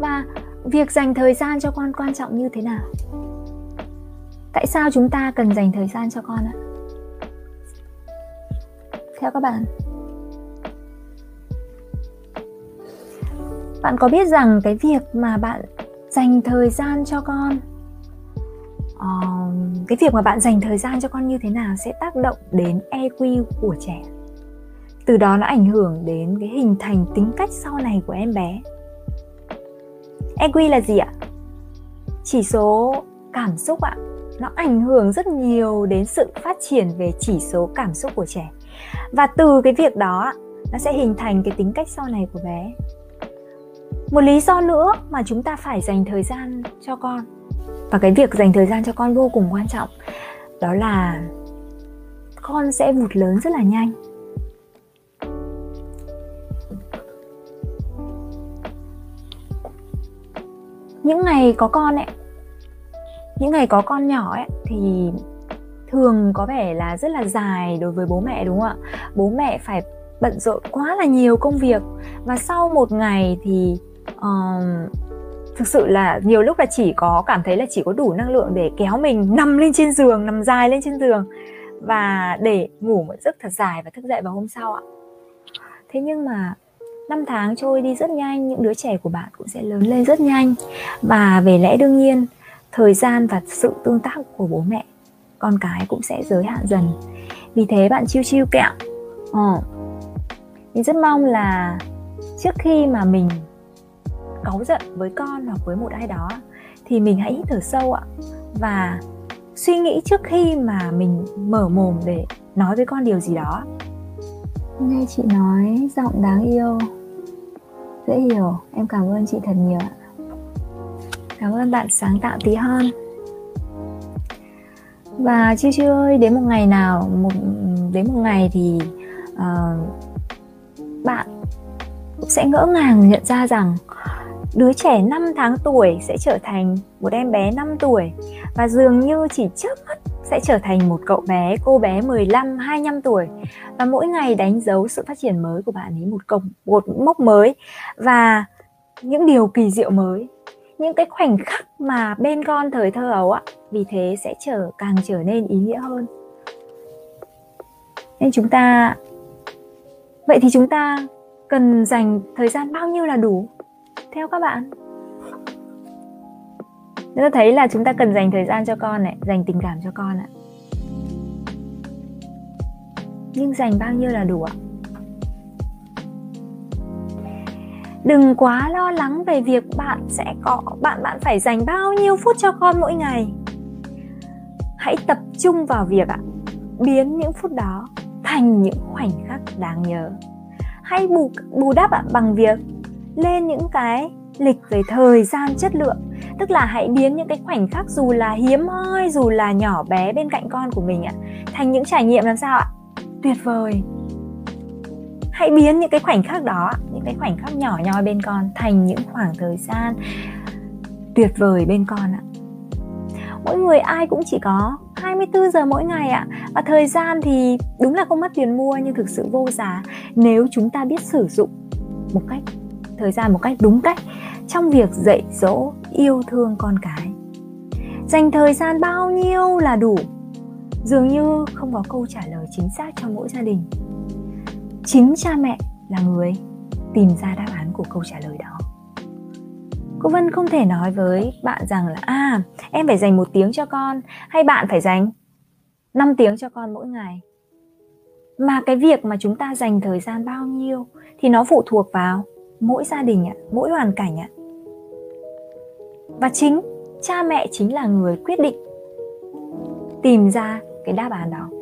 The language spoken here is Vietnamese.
và việc dành thời gian cho con quan trọng như thế nào? Tại sao chúng ta cần dành thời gian cho con ạ? Theo các bạn bạn có biết rằng cái việc mà bạn dành thời gian cho con uh, cái việc mà bạn dành thời gian cho con như thế nào sẽ tác động đến EQ của trẻ? Từ đó nó ảnh hưởng đến cái hình thành tính cách sau này của em bé. EQ là gì ạ? Chỉ số cảm xúc ạ. Nó ảnh hưởng rất nhiều đến sự phát triển về chỉ số cảm xúc của trẻ. Và từ cái việc đó nó sẽ hình thành cái tính cách sau này của bé. Một lý do nữa mà chúng ta phải dành thời gian cho con, và cái việc dành thời gian cho con vô cùng quan trọng, đó là con sẽ vụt lớn rất là nhanh. Những ngày có con ấy những ngày có con nhỏ ấy thì thường có vẻ là rất là dài đối với bố mẹ đúng không ạ? Bố mẹ phải bận rộn quá là nhiều công việc. Và sau một ngày thì uh, thực sự là nhiều lúc là chỉ có cảm thấy là chỉ có đủ năng lượng để kéo mình nằm lên trên giường nằm dài lên trên giường và để ngủ một giấc thật dài và thức dậy vào hôm sau ạ. Thế nhưng mà năm tháng trôi đi rất nhanh, những đứa trẻ của bạn cũng sẽ lớn lên rất nhanh. Và về lẽ đương nhiên, thời gian và sự tương tác của bố mẹ, con cái cũng sẽ giới hạn dần. Vì thế bạn chiêu chiêu kẹo. Ờ. mình rất mong là trước khi mà mình cáu giận với con hoặc với một ai đó, thì mình hãy hít thở sâu ạ. Và suy nghĩ trước khi mà mình mở mồm để nói với con điều gì đó. Nghe chị nói, giọng đáng yêu dễ hiểu. Em cảm ơn chị thật nhiều ạ. Cảm ơn bạn sáng tạo tí Hon và chiêu chiêu ơi đến một ngày nào một đến một ngày thì uh, bạn sẽ ngỡ ngàng nhận ra rằng đứa trẻ 5 tháng tuổi sẽ trở thành một em bé 5 tuổi. Và dường như chỉ trước mắt sẽ trở thành một cậu bé, cô bé 15, 25 tuổi. Và mỗi ngày đánh dấu sự phát triển mới của bạn ấy một cổng một mốc mới và những điều kỳ diệu mới những cái khoảnh khắc mà bên con thời thơ ấu ạ. Vì thế sẽ trở càng trở nên ý nghĩa hơn. Nên chúng ta vậy thì chúng ta cần dành thời gian bao nhiêu là đủ? Theo các bạn nên ta thấy là chúng ta cần dành thời gian cho con này, dành tình cảm cho con ạ. Nhưng dành bao nhiêu là đủ ạ? Đừng quá lo lắng về việc bạn sẽ có, bạn bạn phải dành bao nhiêu phút cho con mỗi ngày. Hãy tập trung vào việc ạ, biến những phút đó thành những khoảnh khắc đáng nhớ. Hãy bù bù đắp ạ bằng việc lên những cái lịch về thời gian chất lượng. Tức là hãy biến những cái khoảnh khắc dù là hiếm hoi, dù là nhỏ bé bên cạnh con của mình ạ, thành những trải nghiệm làm sao ạ? Tuyệt vời! Hãy biến những cái khoảnh khắc đó, những cái khoảnh khắc nhỏ nhoi bên con thành những khoảng thời gian tuyệt vời bên con ạ. Mỗi người ai cũng chỉ có 24 giờ mỗi ngày ạ. Và thời gian thì đúng là không mất tiền mua, nhưng thực sự vô giá. Nếu chúng ta biết sử dụng một cách, thời gian một cách đúng cách trong việc dạy dỗ yêu thương con cái. Dành thời gian bao nhiêu là đủ. Dường như không có câu trả lời chính xác cho mỗi gia đình. Chính cha mẹ là người tìm ra đáp án của câu trả lời đó. Cô vân không thể nói với bạn rằng là à em phải dành một tiếng cho con, hay bạn phải dành 5 tiếng cho con mỗi ngày? Mà cái việc mà chúng ta dành thời gian bao nhiêu thì nó phụ thuộc vào mỗi gia đình ạ, mỗi hoàn cảnh ạ và chính cha mẹ chính là người quyết định tìm ra cái đáp án đó.